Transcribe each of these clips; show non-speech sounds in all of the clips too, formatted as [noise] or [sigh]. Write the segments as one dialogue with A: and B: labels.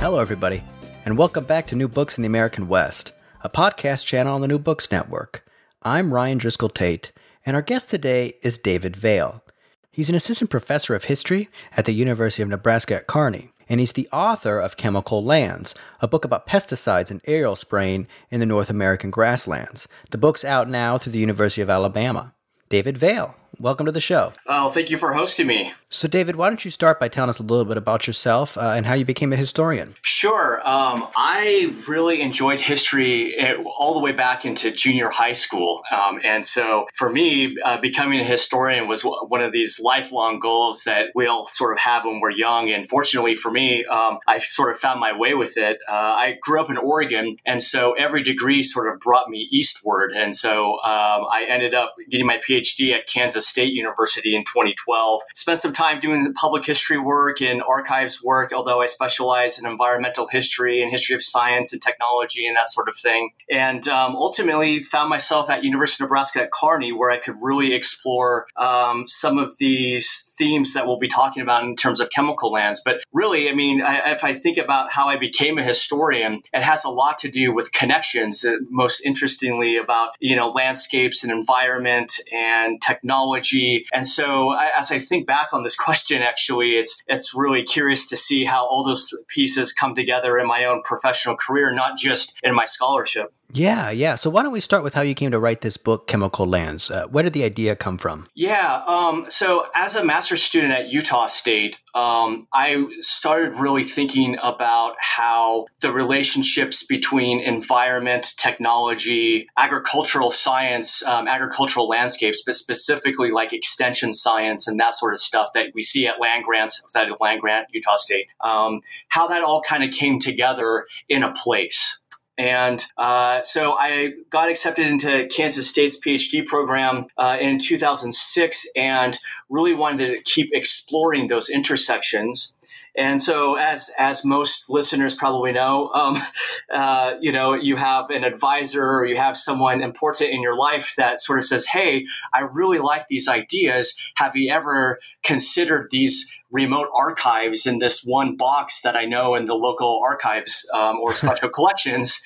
A: Hello, everybody, and welcome back to New Books in the American West, a podcast channel on the New Books Network. I'm Ryan Driscoll Tate, and our guest today is David Vail. He's an assistant professor of history at the University of Nebraska at Kearney, and he's the author of Chemical Lands, a book about pesticides and aerial spraying in the North American grasslands. The book's out now through the University of Alabama. David Vail, welcome to the show.
B: Oh, thank you for hosting me.
A: So, David, why don't you start by telling us a little bit about yourself uh, and how you became a historian?
B: Sure. Um, I really enjoyed history eh, all the way back into junior high school. Um, and so, for me, uh, becoming a historian was one of these lifelong goals that we all sort of have when we're young. And fortunately for me, um, I sort of found my way with it. Uh, I grew up in Oregon, and so every degree sort of brought me eastward. And so, um, I ended up getting my PhD at Kansas State University in 2012. Spent some time doing public history work and archives work, although I specialize in environmental history and history of science and technology and that sort of thing. And um, ultimately found myself at University of Nebraska at Kearney, where I could really explore um, some of these themes that we'll be talking about in terms of chemical lands. But really, I mean, I, if I think about how I became a historian, it has a lot to do with connections. Uh, most interestingly, about you know landscapes and environment and technology. And so, I, as I think back on this [laughs] question, actually, it's it's really curious to see how all those pieces come together in my own professional career, not just in my scholarship.
A: Yeah, yeah. So why don't we start with how you came to write this book, Chemical Lands? Uh, where did the idea come from?
B: Yeah. Um, so as a master's student at Utah State, um, I started really thinking about how the relationships between environment, technology, agricultural science, um, agricultural landscapes, but specifically like extension science and that sort of stuff that we see at land grants, at a land grant, Utah State, um, how that all kind of came together in a place. And uh, so I got accepted into Kansas State's PhD program uh, in 2006 and really wanted to keep exploring those intersections. And so, as as most listeners probably know, um, [laughs] uh, you know, you have an advisor or you have someone important in your life that sort of says, "Hey, I really like these ideas. Have you ever considered these remote archives in this one box that I know in the local archives um, or [laughs] special collections?"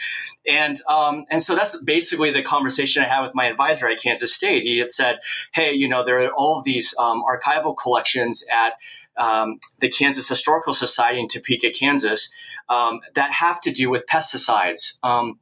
B: And um, and so that's basically the conversation I had with my advisor at Kansas State. He had said, "Hey, you know, there are all of these um, archival collections at." Um, the Kansas Historical Society in Topeka, Kansas, um, that have to do with pesticides. Um,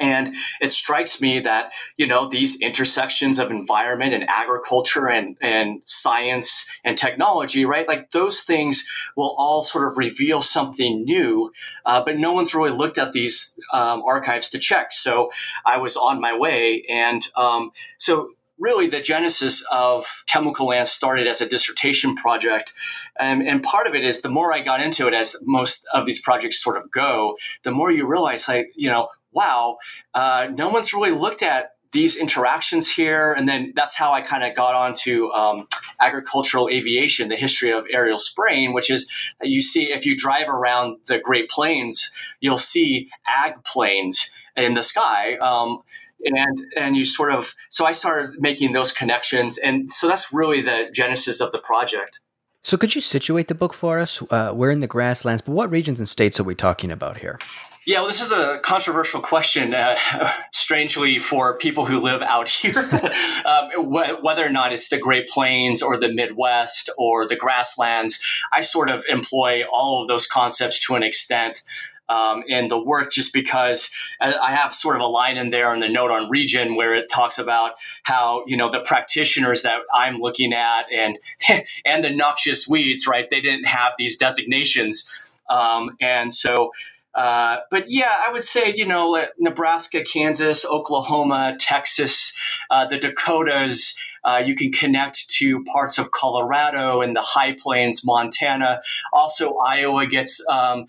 B: and it strikes me that, you know, these intersections of environment and agriculture and, and science and technology, right? Like those things will all sort of reveal something new, uh, but no one's really looked at these um, archives to check. So I was on my way. And um, so really the genesis of Chemical Land started as a dissertation project. Um, and part of it is the more I got into it, as most of these projects sort of go, the more you realize, like, you know, wow, uh, no one's really looked at these interactions here. And then that's how I kind of got onto um, agricultural aviation, the history of aerial spraying, which is you see, if you drive around the Great Plains, you'll see ag planes in the sky. Um, and and you sort of so I started making those connections, and so that's really the genesis of the project.
A: So, could you situate the book for us? Uh, we're in the grasslands, but what regions and states are we talking about here?
B: Yeah, well, this is a controversial question, uh, [laughs] strangely, for people who live out here. [laughs] um, wh- whether or not it's the Great Plains or the Midwest or the grasslands, I sort of employ all of those concepts to an extent um, in the work just because I have sort of a line in there in the note on region where it talks about how you know the practitioners that I'm looking at and [laughs] and the noxious weeds right? They didn't have these designations. Um, and so uh, but yeah, I would say, you know, Nebraska, Kansas, Oklahoma, Texas, uh, the Dakotas, uh, you can connect to parts of Colorado and the High Plains, Montana. Also, Iowa gets um,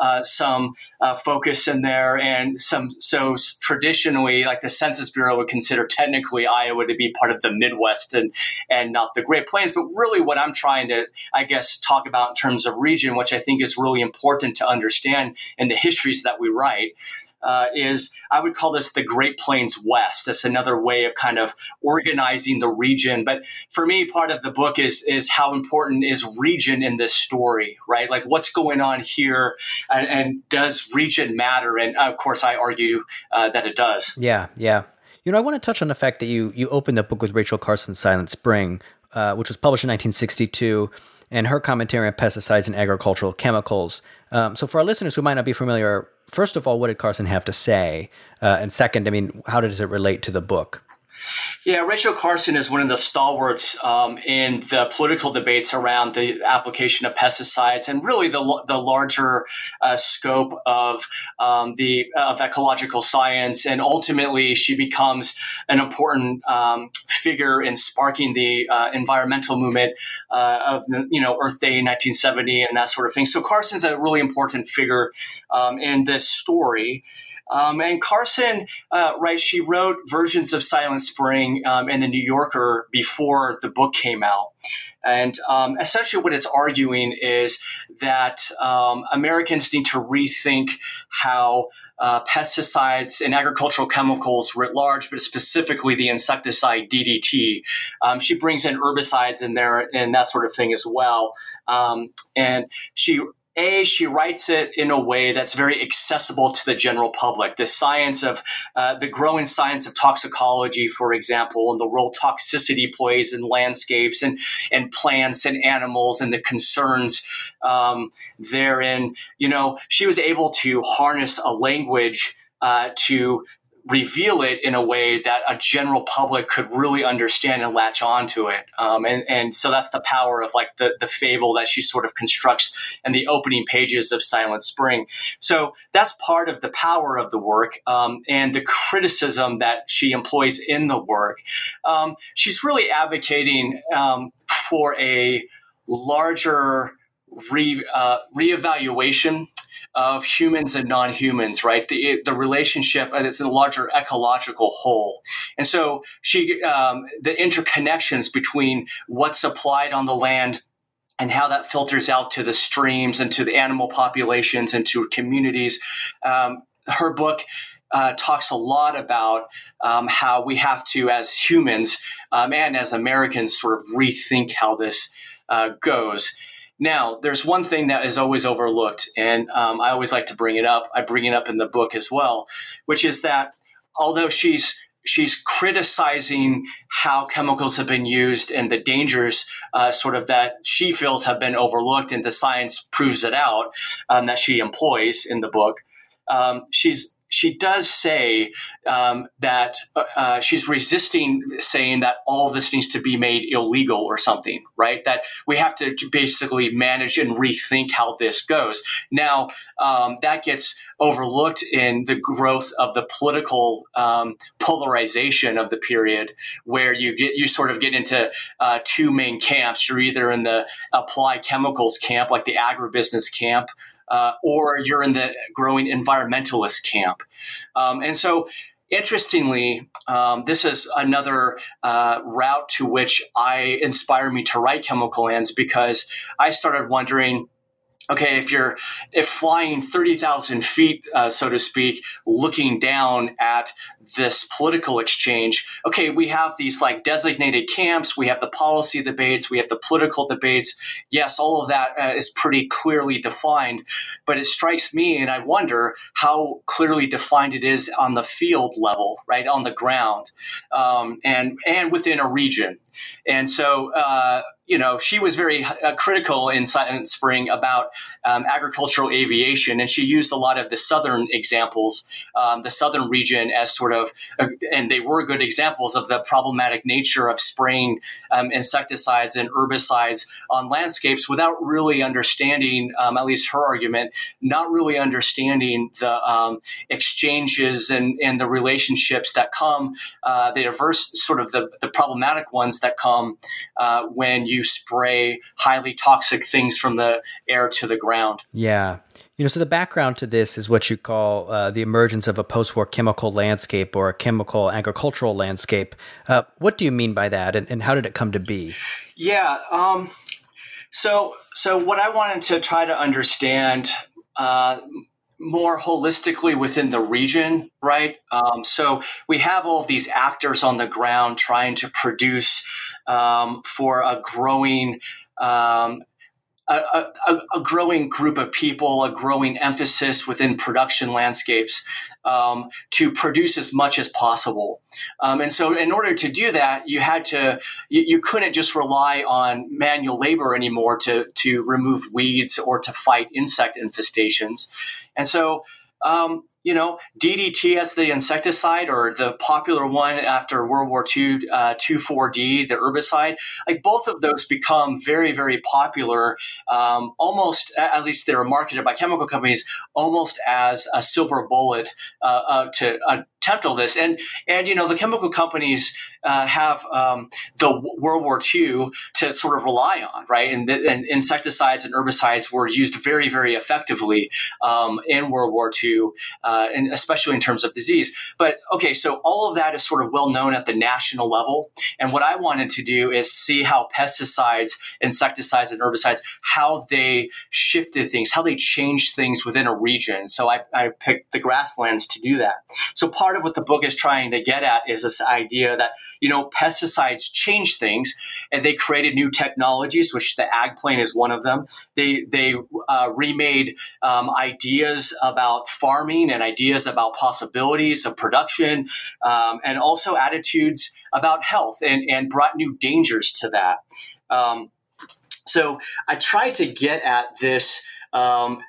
B: uh, some uh, focus in there, and some. So traditionally, like the Census Bureau would consider technically Iowa to be part of the Midwest and and not the Great Plains. But really, what I'm trying to, I guess, talk about in terms of region, which I think is really important to understand in the histories that we write uh, is I would call this the Great Plains West. That's another way of kind of organizing the region. But for me, part of the book is is how important is region in this story, right? Like what's going on here, and, and does region matter? And of course, I argue uh, that it does.
A: Yeah, yeah. You know, I want to touch on the fact that you you opened the book with Rachel Carson's Silent Spring, uh, which was published in 1962 and her commentary on pesticides and agricultural chemicals. Um, so, for our listeners who might not be familiar first of all, what did Carson have to say? Uh, and second, I mean, how does it relate to the book?
B: Yeah, Rachel Carson is one of the stalwarts um, in the political debates around the application of pesticides and really the, the larger uh, scope of um, the of ecological science. And ultimately, she becomes an important um, figure in sparking the uh, environmental movement uh, of you know Earth Day 1970 and that sort of thing. So Carson's a really important figure um, in this story. Um, and Carson, uh, right, she wrote versions of Silent Spring um, in the New Yorker before the book came out. And um, essentially, what it's arguing is that um, Americans need to rethink how uh, pesticides and agricultural chemicals writ large, but specifically the insecticide DDT. Um, she brings in herbicides in there and that sort of thing as well. Um, and she a, she writes it in a way that's very accessible to the general public. The science of uh, the growing science of toxicology, for example, and the role toxicity plays in landscapes and, and plants and animals and the concerns um, therein. You know, she was able to harness a language uh, to reveal it in a way that a general public could really understand and latch onto it. Um, and, and so that's the power of like the, the fable that she sort of constructs in the opening pages of Silent Spring. So that's part of the power of the work um, and the criticism that she employs in the work. Um, she's really advocating um, for a larger re, uh, reevaluation of humans and non-humans, right? The, the relationship, and it's a larger ecological whole. And so she, um, the interconnections between what's applied on the land and how that filters out to the streams and to the animal populations and to communities. Um, her book uh, talks a lot about um, how we have to, as humans um, and as Americans, sort of rethink how this uh, goes. Now, there's one thing that is always overlooked, and um, I always like to bring it up. I bring it up in the book as well, which is that although she's she's criticizing how chemicals have been used and the dangers uh, sort of that she feels have been overlooked and the science proves it out um, that she employs in the book um, she's she does say um, that uh, uh, she's resisting saying that all this needs to be made illegal or something, right? That we have to basically manage and rethink how this goes. Now, um, that gets overlooked in the growth of the political um, polarization of the period, where you get you sort of get into uh, two main camps. You're either in the applied chemicals camp, like the agribusiness camp, uh, or you're in the growing environmentalist camp. Um, and so, interestingly, um, this is another uh, route to which I inspire me to write Chemical Lands because I started wondering okay, if you're if flying 30,000 feet, uh, so to speak, looking down at this political exchange, okay, we have these like designated camps, we have the policy debates, we have the political debates. Yes, all of that uh, is pretty clearly defined, but it strikes me and I wonder how clearly defined it is on the field level, right, on the ground, um, and and within a region. And so, uh, you know, she was very uh, critical in Silent Spring about um, agricultural aviation, and she used a lot of the southern examples, um, the southern region, as sort of, uh, and they were good examples of the problematic nature of spraying um, insecticides and herbicides on landscapes without really understanding, um, at least her argument, not really understanding the um, exchanges and, and the relationships that come, uh, the diverse sort of the, the problematic ones that come uh, when you spray highly toxic things from the air to the ground.
A: Yeah. You know, so the background to this is what you call uh, the emergence of a post war chemical landscape or a chemical agricultural landscape. Uh, what do you mean by that, and, and, how did it come to be?
B: Yeah. Um, so, so what I wanted to try to understand uh, more holistically within the region, right? Um, so we have all these actors on the ground trying to produce um, for a growing um, a, a, a, growing group of people, a growing emphasis within production landscapes um, to produce as much as possible. Um, and so, in order to do that, you had to, you, you, couldn't just rely on manual labor anymore to, to remove weeds or to fight insect infestations. And so, um, you know, DDT as the insecticide or the popular one after World War II, uh, 2,4-D, the herbicide, like both of those become very, very popular, um, almost, at least they're marketed by chemical companies, almost as a silver bullet uh, uh, to uh, tempt all this. And, and, you know, the chemical companies uh, have um, the World War II to sort of rely on, right? And, and insecticides and herbicides were used very, very effectively um, in World War II uh, and especially in terms of disease. But okay, so all of that is sort of well known at the national level. And what I wanted to do is see how pesticides, insecticides, and herbicides, how they shifted things, how they changed things within a region. So I, I picked the grasslands to do that. So part of what the book is trying to get at is this idea that, you know, pesticides change things and they created new technologies, which the ag plane is one of them. They, they uh, remade um, ideas about farming and and ideas about possibilities of production, um, and also attitudes about health, and, and brought new dangers to that. Um, so I tried to get at this. Um,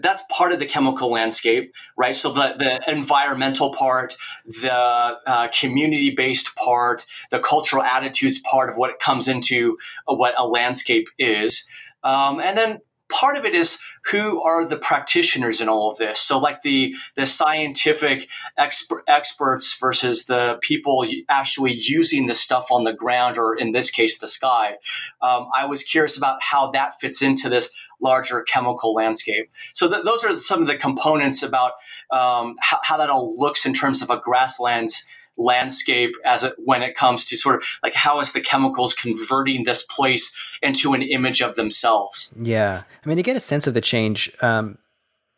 B: that's part of the chemical landscape, right? So the, the environmental part, the uh, community based part, the cultural attitudes part of what comes into what a landscape is. Um, and then part of it is who are the practitioners in all of this. So like the the scientific exper- experts versus the people actually using the stuff on the ground or in this case the sky. Um, i was curious about how that fits into this larger chemical landscape. So th- those are some of the components about um, how that all looks in terms of a grasslands landscape as it when it comes to sort of like how is the chemicals converting this place into an image of themselves?
A: Yeah. I mean to get a sense of the change um,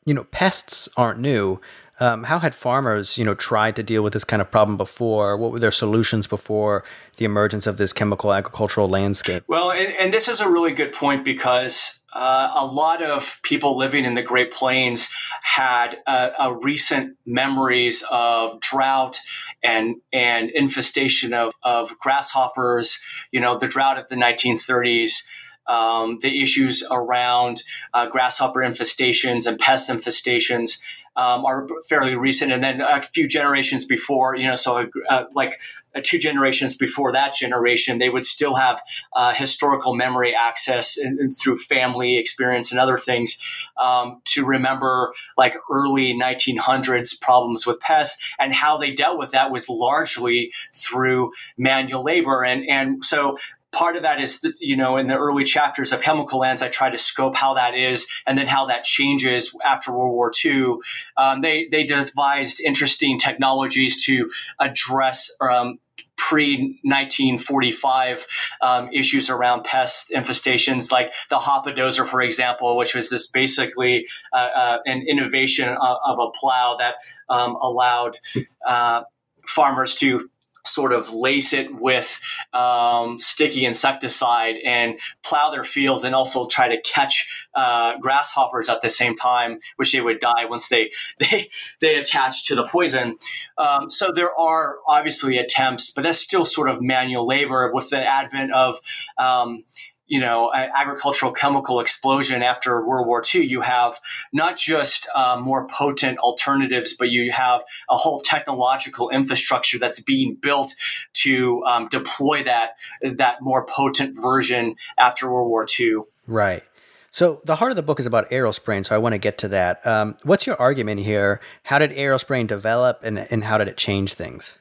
A: you know pests aren't new. Um, how had farmers you know tried to deal with this kind of problem before? What were their solutions before the emergence of this chemical agricultural landscape?
B: Well and, and this is a really good point because uh, a lot of people living in the Great Plains had uh, a recent memories of drought and and infestation of, of grasshoppers. You know, the drought of the 1930s. Um, the issues around uh, grasshopper infestations and pest infestations um, are fairly recent, and then a few generations before, you know, so uh, like uh, two generations before that generation, they would still have uh, historical memory access in, in, through family experience and other things um, to remember like early 1900s problems with pests and how they dealt with that was largely through manual labor, and and so part of that is, you know, in the early chapters of Chemical Lands, I try to scope how that is and then how that changes after World War II. Um, they, they devised interesting technologies to address um, pre 1945 um, issues around pest infestations, like the hopperdozer, for example, which was this basically uh, uh, an innovation of, of, a plow that um, allowed uh, farmers to sort of lace it with um, sticky insecticide and plow their fields and also try to catch uh, grasshoppers at the same time, which they would die once they [laughs] they they attach to the poison. Um, so there are obviously attempts, but that's still sort of manual labor with the advent of um, you know agricultural chemical explosion after World War II, you have not just uh, more potent alternatives, but you have a whole technological infrastructure that's being built to um, deploy that that more potent version after World War II.
A: Right. So the heart of the book is about aerospraying, so I want to get to that. Um, what's your argument here? How did aerospraying develop, and, and how did it change things?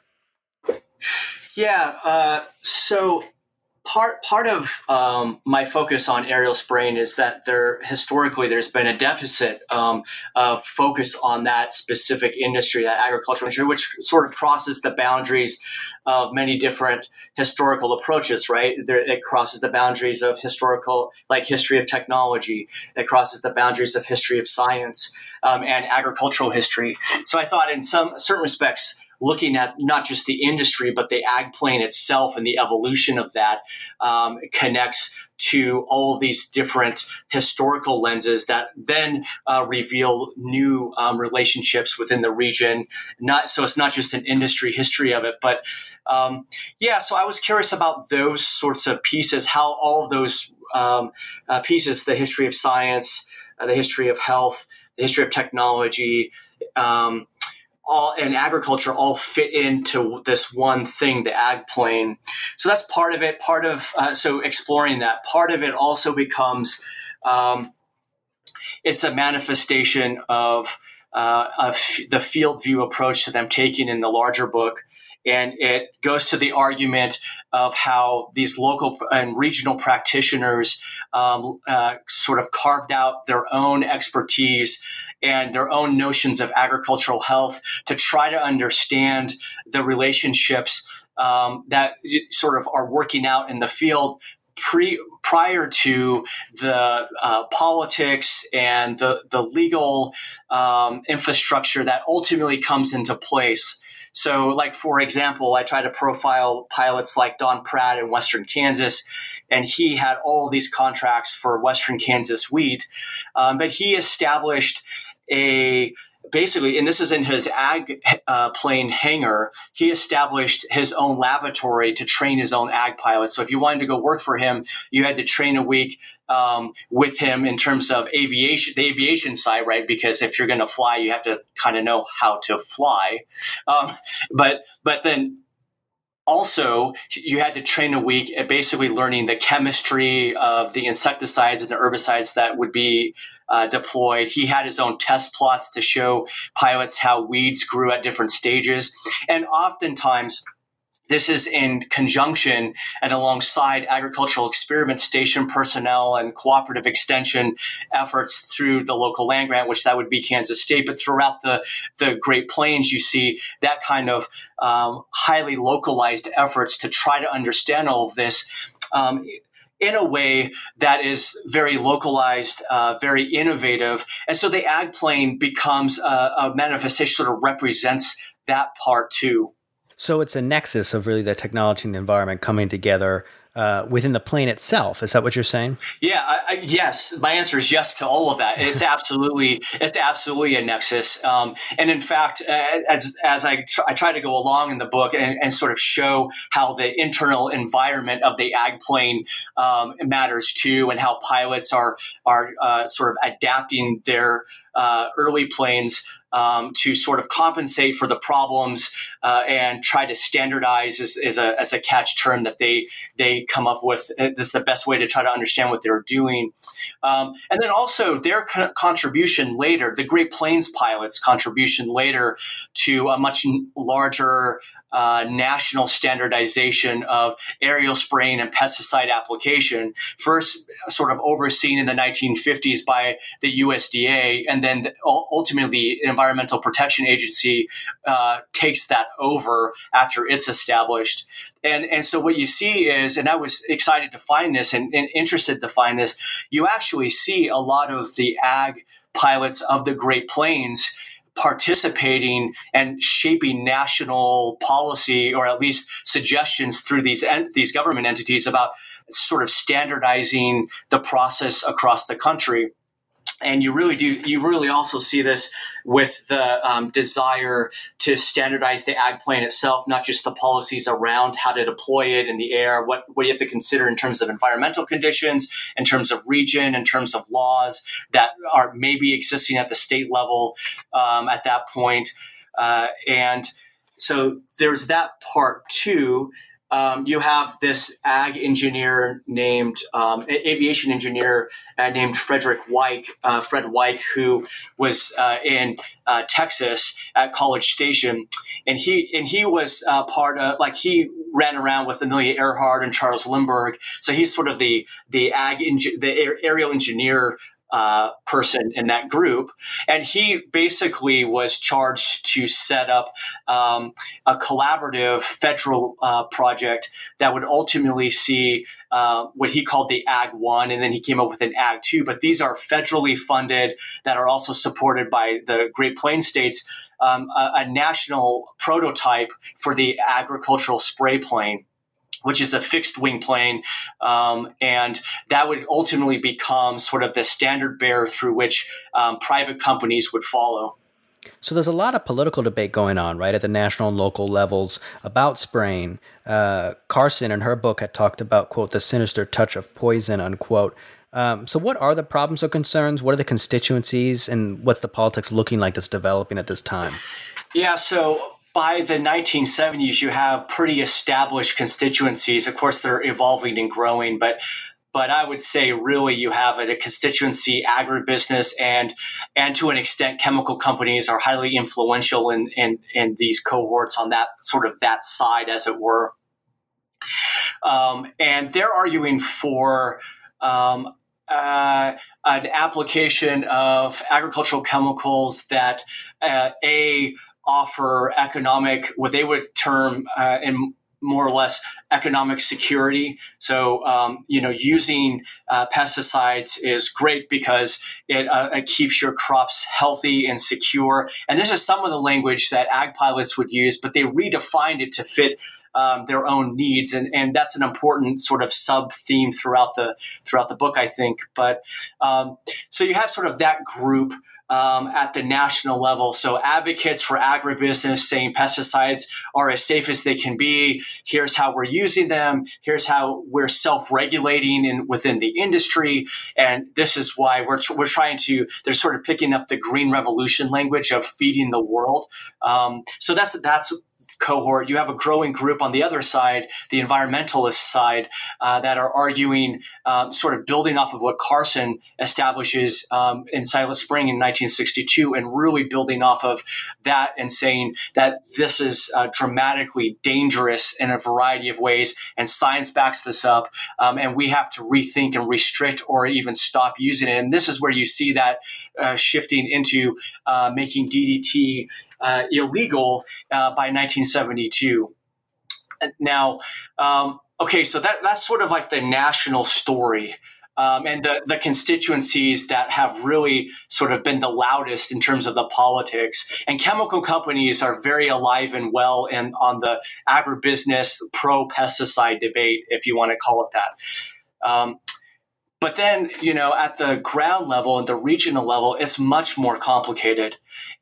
B: Yeah, uh, so part part of um, my focus on aerial spraying is that there historically there's been a deficit um, of focus on that specific industry, that agricultural industry, which sort of crosses the boundaries of many different historical approaches. Right, there, it crosses the boundaries of historical, like history of technology. It crosses the boundaries of history of science um, and agricultural history. So I thought, in some certain respects looking at not just the industry, but the ag plane itself and the evolution of that um, connects to all of these different historical lenses that then uh, reveal new um, relationships within the region. Not so it's not just an industry history of it, but um, yeah. So I was curious about those sorts of pieces, how all of those um, uh, pieces, the history of science, uh, the history of health, the history of technology. Um, all and agriculture all fit into this one thing, the ag plane. So that's part of it. Part of uh, so exploring that. Part of it also becomes um, it's a manifestation of, uh, of the field view approach that I'm taking in the larger book. And it goes to the argument of how these local and regional practitioners um, uh, sort of carved out their own expertise and their own notions of agricultural health to try to understand the relationships um, that sort of are working out in the field pre prior to the uh, politics and the the legal um, infrastructure that ultimately comes into place. So, like for example, I try to profile pilots like Don Pratt in Western Kansas, and he had all these contracts for Western Kansas wheat, um, but he established a basically, and this is in his ag uh, plane hangar, he established his own laboratory to train his own ag pilots. So if you wanted to go work for him, you had to train a week um, with him in terms of aviation, the aviation side, right? Because if you're going to fly, you have to kind of know how to fly. Um, but but then also you had to train a week at basically learning the chemistry of the insecticides and the herbicides that would be uh, deployed. He had his own test plots to show pilots how weeds grew at different stages. And oftentimes, this is in conjunction and alongside agricultural experiment station personnel and cooperative extension efforts through the local land grant, which that would be Kansas State. But throughout the, the Great Plains, you see that kind of um, highly localized efforts to try to understand all of this. Um, in a way that is very localized, uh, very innovative. And so the ag plane becomes a, a manifestation, sort of represents that part too.
A: So it's a nexus of really the technology and the environment coming together uh, within the plane itself. Is that what you're saying?
B: Yeah. I, I, yes. My answer is yes to all of that. It's [laughs] absolutely it's absolutely a nexus. Um, and in fact, uh, as as I tr- I try to go along in the book and, and, sort of show how the internal environment of the ag plane um, matters too, and how pilots are are uh, sort of adapting their uh, early planes um, to sort of compensate for the problems uh, and try to standardize as, a, a catch term that they they come up with. This is the best way to try to understand what they're doing. Um, and then also their co- contribution later, the Great Plains pilots' contribution later to a much larger uh, national standardization of aerial spraying and pesticide application, first sort of overseen in the 1950s by the USDA, and then ultimately the Environmental Protection Agency uh, takes that over after it's established. And, and so what you see is, and I was excited to find this and, and interested to find this, you actually see a lot of the ag pilots of the Great Plains participating and shaping national policy or at least suggestions through these en- these government entities about sort of standardizing the process across the country. And you really do you really also see this with the um, desire to standardize the ag plan itself not just the policies around how to deploy it in the air what, what you have to consider in terms of environmental conditions in terms of region in terms of laws that are maybe existing at the state level um, at that point. Uh, and so there's that part too um, you have this ag engineer named um, aviation engineer uh, named Frederick Weick, uh, Fred Weick, who was uh, in uh, Texas at College Station, and he and he was uh, part of like he ran around with Amelia Earhart and Charles Lindbergh, so he's sort of the the ag the aerial engineer uh, person in that group. And he basically was charged to set up um, a collaborative federal uh, project that would ultimately see uh, what he called the Ag 1, and then he came up with an Ag 2. But these are federally funded that are also supported by the Great Plains states, um, a, a national prototype for the agricultural spray plane which is a fixed wing plane. Um, and that would ultimately become sort of the standard bearer through which um, private companies would follow.
A: So there's a lot of political debate going on, right, at the national and local levels about spraying. Uh, Carson, in her book, had talked about, quote, the sinister touch of poison, unquote. Um, so, what are the problems or concerns? What are the constituencies, and what's the politics looking like that's developing at this time?
B: Yeah, so by the 1970s, you have pretty established constituencies. Of course, they're evolving and growing, but but I would say really you have a, constituency agribusiness and and to an extent chemical companies are highly influential in, in in these cohorts on that sort of that side as it were. Um, and they're arguing for um, uh, an application of agricultural chemicals that uh, a offer economic, what they would term uh, in more or less economic security. So, um, you know, using uh, pesticides is great because it, uh, it, keeps your crops healthy and secure. And this is some of the language that ag pilots would use, but they redefined it to fit um, their own needs, and, and that's an important sort of sub theme throughout the throughout the book, I think. But um, so you have sort of that group um, at the national level. So advocates for agribusiness saying pesticides are as safe as they can be. Here's how we're using them. Here's how we're self-regulating in, within the industry. And this is why we're, we're trying to, they're sort of picking up the green revolution language of feeding the world. Um, so that's, that's cohort, you have a growing group on the other side, the environmentalist side, uh, that are arguing, uh, sort of building off of what Carson establishes um, in Silent Spring in 1962, and really building off of that and saying that this is uh, dramatically dangerous in a variety of ways, and science backs this up, um, and we have to rethink and restrict or even stop using it. And this is where you see that uh, shifting into uh, making DDT uh, illegal by 1972. Now, um, okay, so that that's sort of like the national story. Um, and the, the constituencies that have really sort of been the loudest in terms of the politics. And chemical companies are very alive and well in, on the agribusiness pro pesticide debate, if you want to call it that. Um, but then, you know, at the ground level and the regional level, it's much more complicated.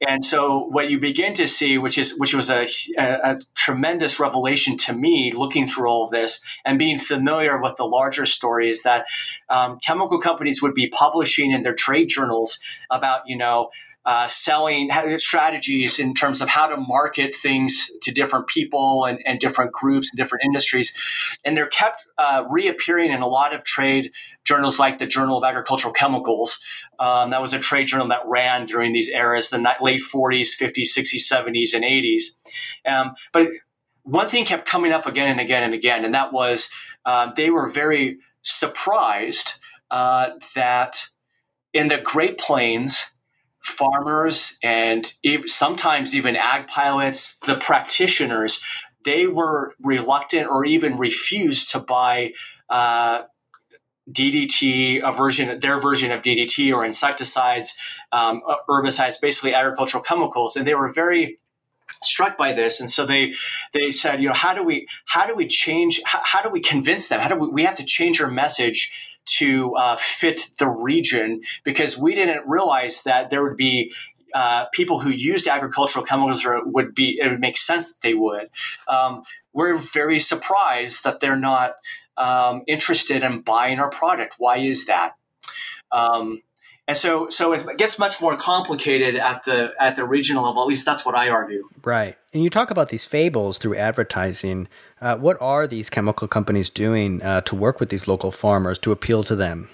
B: And so what you begin to see, which is, which was a, a, a, tremendous revelation to me looking through all of this and being familiar with the larger story is that um, chemical companies would be publishing in their trade journals about, you know, uh, selling strategies in terms of how to market things to different people and, and different groups and different industries. And they're kept uh, reappearing in a lot of trade journals like the Journal of Agricultural Chemicals. Um, that was a trade journal that ran during these eras, the late 40s, 50s, 60s, 70s, and 80s. Um, but one thing kept coming up again and again and again, and that was uh, they were very surprised uh, that in the Great Plains, farmers and sometimes even ag pilots, the practitioners, they were reluctant or even refused to buy uh, DDT, a version, their version of DDT or insecticides, um, uh, herbicides, basically agricultural chemicals, and they were very struck by this and so they they said you know how do we how do we change how, how do we convince them? How do we we have to change our message to uh, fit the region because we didn't realize that there would be uh, people who used agricultural chemicals would be it would make sense that they would. Um, we're very surprised that they're not um, interested in buying our product. Why is that? Um, and so, so it gets much more complicated at the at the regional level. At least that's what I argue.
A: Right. And you talk about these fables through advertising. Uh, what are these chemical companies doing uh, to work with these local farmers to appeal to them?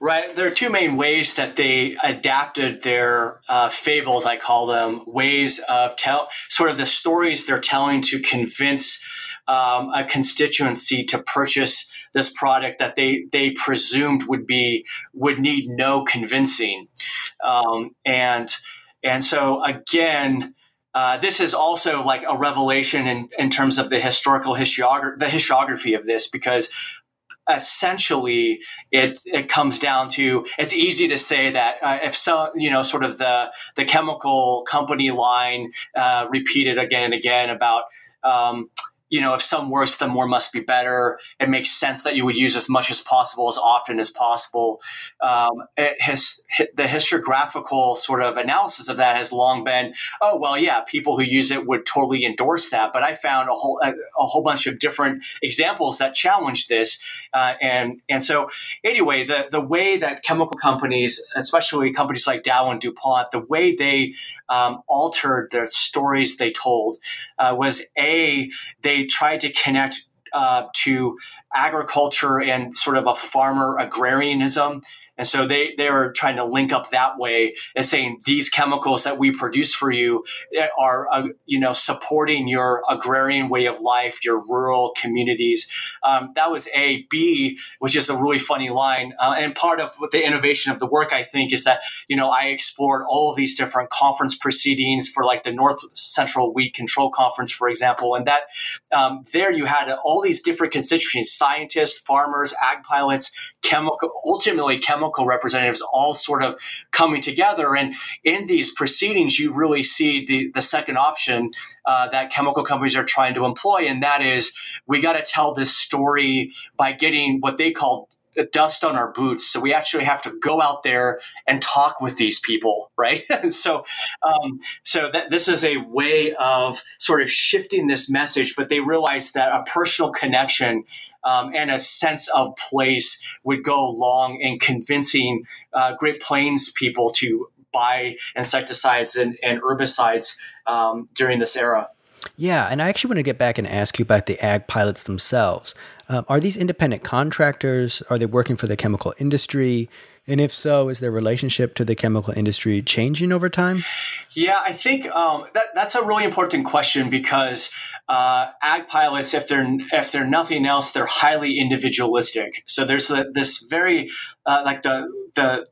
B: Right. There are two main ways that they adapted their uh, fables, I call them, ways of tell sort of the stories they're telling to convince um, a constituency to purchase this product that they they presumed would be would need no convincing, um, and and so again. Uh, this is also like a revelation in, in terms of the historical historiography, the historiography of this, because essentially it it comes down to it's easy to say that uh, if some you know sort of the the chemical company line uh, repeated again and again about um, you know, if some works, then more must be better. It makes sense that you would use as much as possible, as often as possible. Um, has, the historiographical sort of analysis of that has long been, oh well, yeah, people who use it would totally endorse that. But I found a whole a, a whole bunch of different examples that challenge this, uh, and and so anyway, the the way that chemical companies, especially companies like Dow and Dupont, the way they um, altered the stories they told uh, was a they tried to connect uh, to agriculture and sort of a farmer agrarianism and so they, they are trying to link up that way and saying these chemicals that we produce for you eh, are, uh, you know, supporting your agrarian way of life, your rural communities. Um, that was A. B, which is a really funny line. Uh, and part of the innovation of the work, I think, is that, you know, I explored all of these different conference proceedings for like the North Central Weed Control Conference, for example. And that um, there you had all these different constituencies, scientists, farmers, ag pilots, chemical, ultimately chemical chemical representatives all sort of coming together. And in these proceedings, you really see the, the second option uh, that chemical companies are trying to employ, and that is we got to tell this story by getting what they call dust on our boots. So we actually have to go out there and talk with these people, right? [laughs] so, um, so that this is a way of sort of shifting this message, but they realize that a personal connection um, and a sense of place would go long in convincing uh, Great Plains people to buy insecticides and, and herbicides um, during this era.
A: Yeah, and I actually want to get back and ask you about the ag pilots themselves. Um, are these independent contractors? Are they working for the chemical industry? And if so, is their relationship to the chemical industry changing over time?
B: Yeah, I think um, that that's a really important question because uh, ag pilots, if they're if they're nothing else, they're highly individualistic. So there's a, this very uh, like the the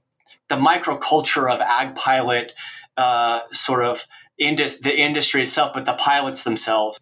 B: the microculture of ag pilot uh, sort of indus- the industry itself, but the pilots themselves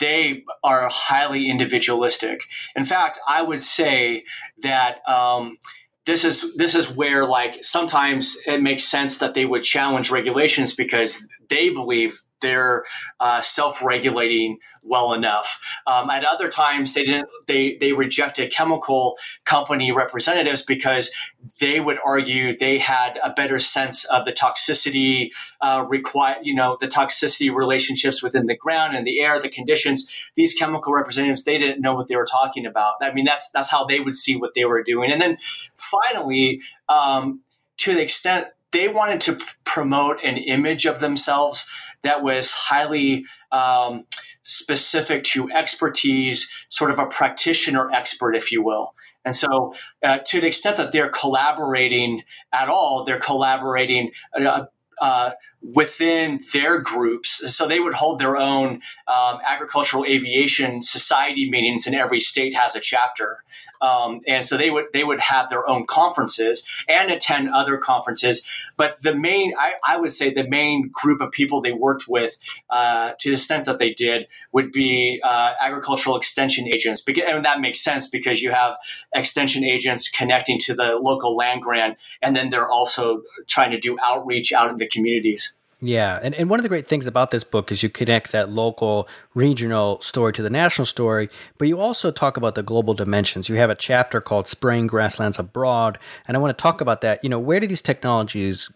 B: they are highly individualistic. In fact, I would say that um, this is this is where like sometimes it makes sense that they would challenge regulations because they believe they're uh, self-regulating well enough. Um, at other times, they didn't. They they rejected chemical company representatives because they would argue they had a better sense of the toxicity uh, require. You know, the toxicity relationships within the ground and the air, the conditions. These chemical representatives, they didn't know what they were talking about. I mean, that's that's how they would see what they were doing. And then finally, um, to the extent they wanted to promote an image of themselves that was highly um, specific to expertise, sort of a practitioner expert, if you will. And so, uh, to the extent that they're collaborating at all, they're collaborating uh, uh, within their groups. So they would hold their own um, agricultural aviation society meetings, and every state has a chapter. Um, and so they would they would have their own conferences and attend other conferences. But the main, I, I would say, the main group of people they worked with, uh, to the extent that they did, would be uh, agricultural extension agents. And that makes sense because you have extension agents connecting to the local land grant, and then they're also trying to do outreach out in the communities.
A: Yeah, and, and one of the great things about this book is you connect that local, regional story to the national story, but you also talk about the global dimensions. You have a chapter called Spraying Grasslands Abroad, and I want to talk about that. You know, where do these technologies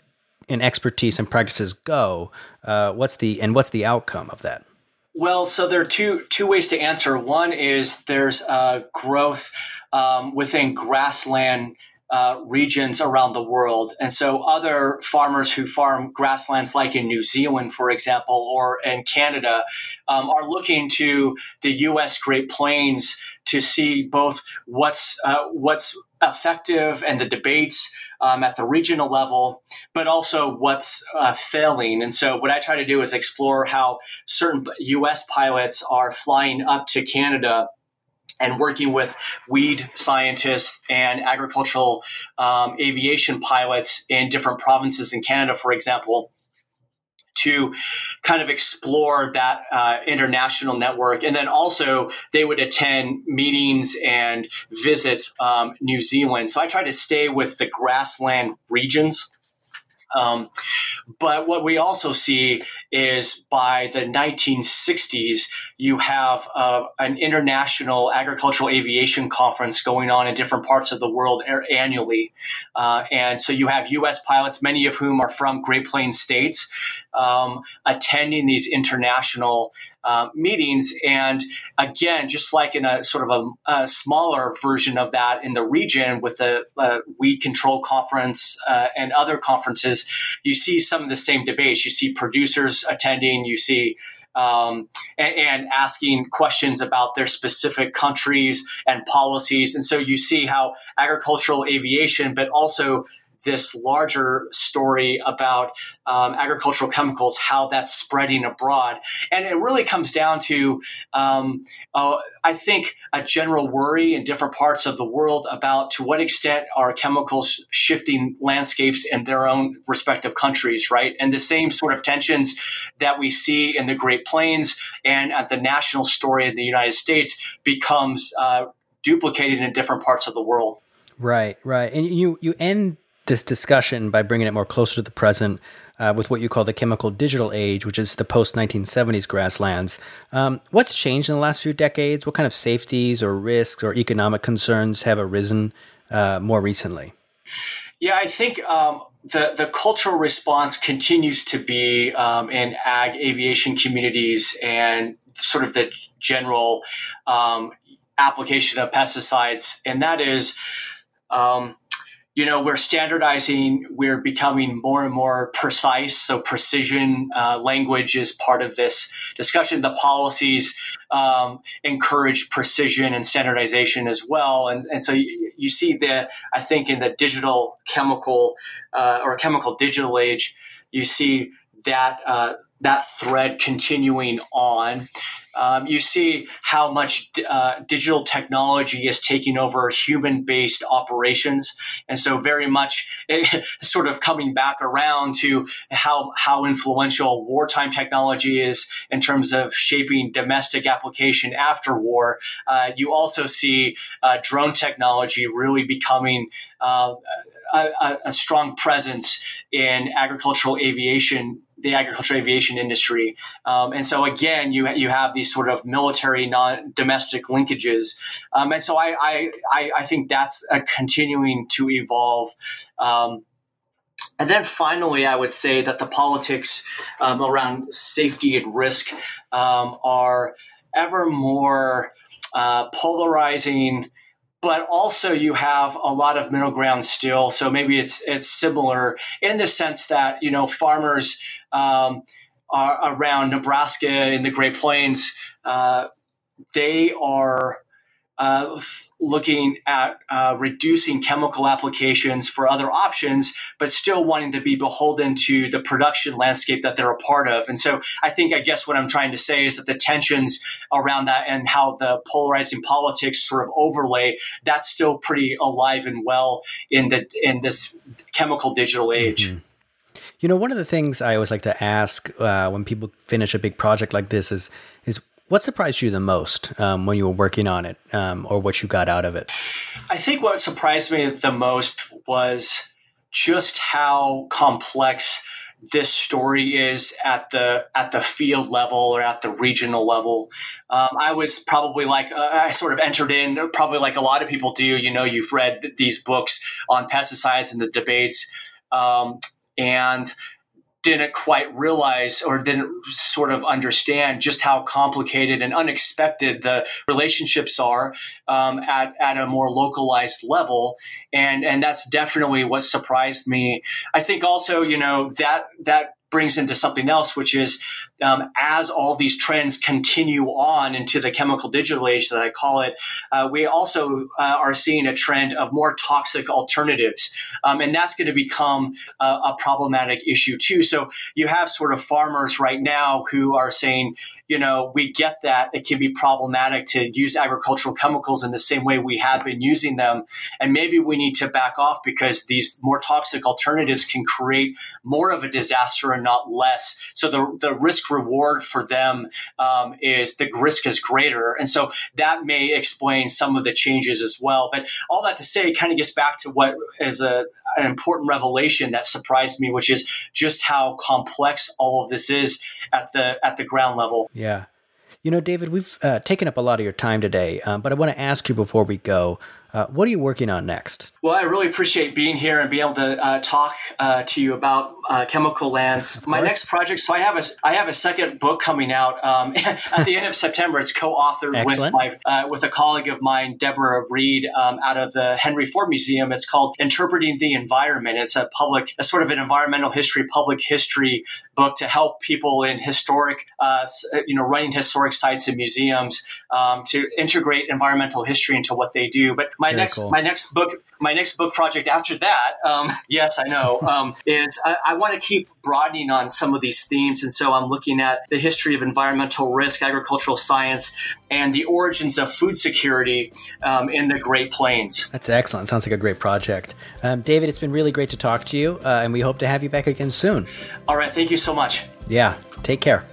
A: and expertise and practices go? Uh, what's the and what's the outcome of that?
B: Well, so there are two two ways to answer. One is there's uh, growth um, within grassland uh, regions around the world. And so other farmers who farm grasslands, like in New Zealand, for example, or in Canada, um, are looking to the U.S. Great Plains to see both what's uh, what's effective and the debates um, at the regional level, but also what's uh, failing. And so, what I try to do is explore how certain U.S. pilots are flying up to Canada and working with weed scientists and agricultural um, aviation pilots in different provinces in Canada, for example, to kind of explore that uh, international network. And then also, they would attend meetings and visit um, New Zealand. So I try to stay with the grassland regions um, but what we also see is by the 1960s, you have uh, an international agricultural aviation conference going on in different parts of the world annually. Uh, and so you have U.S. pilots, many of whom are from Great Plains states, um, attending these international uh, meetings. And again, just like in a sort of a, a smaller version of that in the region with the uh, weed control conference uh, and other conferences, you see some of the same debates. You see producers attending, you see um, and, and, asking questions about their specific countries and policies. And so you see how agricultural aviation, but also this larger story about um, agricultural chemicals, how that's spreading abroad. And it really comes down to, um, uh, I think, a general worry in different parts of the world about to what extent are chemicals shifting landscapes in their own respective countries, right? And the same sort of tensions that we see in the Great Plains and at the national story in the United States becomes uh, duplicated in different parts of the world.
A: Right, right. And you you end this discussion by bringing it more closer to the present uh, with what you call the chemical digital age, which is the post 1970s grasslands. Um, what's changed in the last few decades? What kind of safeties or risks or economic concerns have arisen uh, more recently?
B: Yeah, I think um, the the cultural response continues to be um, in ag aviation communities and sort of the general um, application of pesticides, and that is um, you know we're standardizing we're becoming more and more precise. So precision uh, language is part of this discussion. The policies um, encourage precision and standardization as well. And, and so you, you see the i think in the digital chemical uh, or chemical digital age you see that uh, that thread continuing on um, you see how much uh, digital technology is taking over human based operations. And so, very much it, [laughs] sort of coming back around to how, how influential wartime technology is in terms of shaping domestic application after war. Uh, you also see uh, drone technology really becoming uh, a, a, strong presence in agricultural aviation the agricultural aviation industry. Um, and so again, you you have these sort of military non domestic linkages. Um, and so I, I I think that's continuing to evolve. Um, and then finally, I would say that the politics um, around safety and risk um, are ever more uh, polarizing but also you have a lot of middle ground still. So maybe it's it's similar in the sense that you know farmers um, are around Nebraska in the Great Plains. Uh, they are uh, looking at uh, reducing chemical applications for other options, but still wanting to be beholden to the production landscape that they're a part of. And so I think, I guess what I'm trying to say is that the tensions around that and how the polarizing politics sort of overlay, that's still pretty alive and well in the in this chemical digital age. Mm-hmm.
A: You know, one of the things I always like to ask uh, when people finish a big project like this is is what surprised you the most um, when you were working on it, um, or what you got out of it?
B: I think what surprised me the most was just how complex this story is at the at the field level or at the regional level. Um, I was probably like uh, I sort of entered in probably like a lot of people do. You know, you've read these books on pesticides and the debates, um, and didn't quite realize or didn't sort of understand just how complicated and unexpected the relationships are um, at, at a more localized level. And and that's definitely what surprised me. I think also you know that that brings into something else, which is um, as all these trends continue on into the chemical digital age that I call it, uh, we also uh, are seeing a trend of more toxic alternatives. Um, and that's going to become a, a, problematic issue too. So you have sort of farmers right now who are saying, you know, we get that it can be problematic to use agricultural chemicals in the same way we have been using them. And maybe we need to back off because these more toxic alternatives can create more of a disaster and not less. So the, the risk reward for them um, is the risk is greater. And so that may explain some of the changes as well. But all that to say, kind of gets back to what is a, an important revelation that surprised me, which is just how complex all of this is at the at the ground level.
A: Yeah. You know, David, we've uh, taken up a lot of your time today, um, but I want to ask you before we go uh, what are you working on next?
B: Well, I really appreciate being here and being able to uh, talk uh, to you about uh, chemical lands. My next project, so I have a I have a second book coming out um, [laughs] at the end of September. It's co-authored with my uh, with a colleague of mine, Deborah Reid, um, out of the Henry Ford Museum. It's called Interpreting the Environment. It's a public, a sort of an environmental history, public history book to help people in historic, uh, you know, running historic sites and museums um, to integrate environmental history into what they do. But my Very next cool. my next book my next book project after that, um, [laughs] yes, I know, um, is I, I want to keep broadening on some of these themes, and so I'm looking at the history of environmental risk, agricultural science, and the origins of food security um, in the Great Plains.
A: That's excellent. Sounds like a great project, um, David. It's been really great to talk to you, uh, and we hope to have you back again soon.
B: All right, thank you so much.
A: Yeah, take care.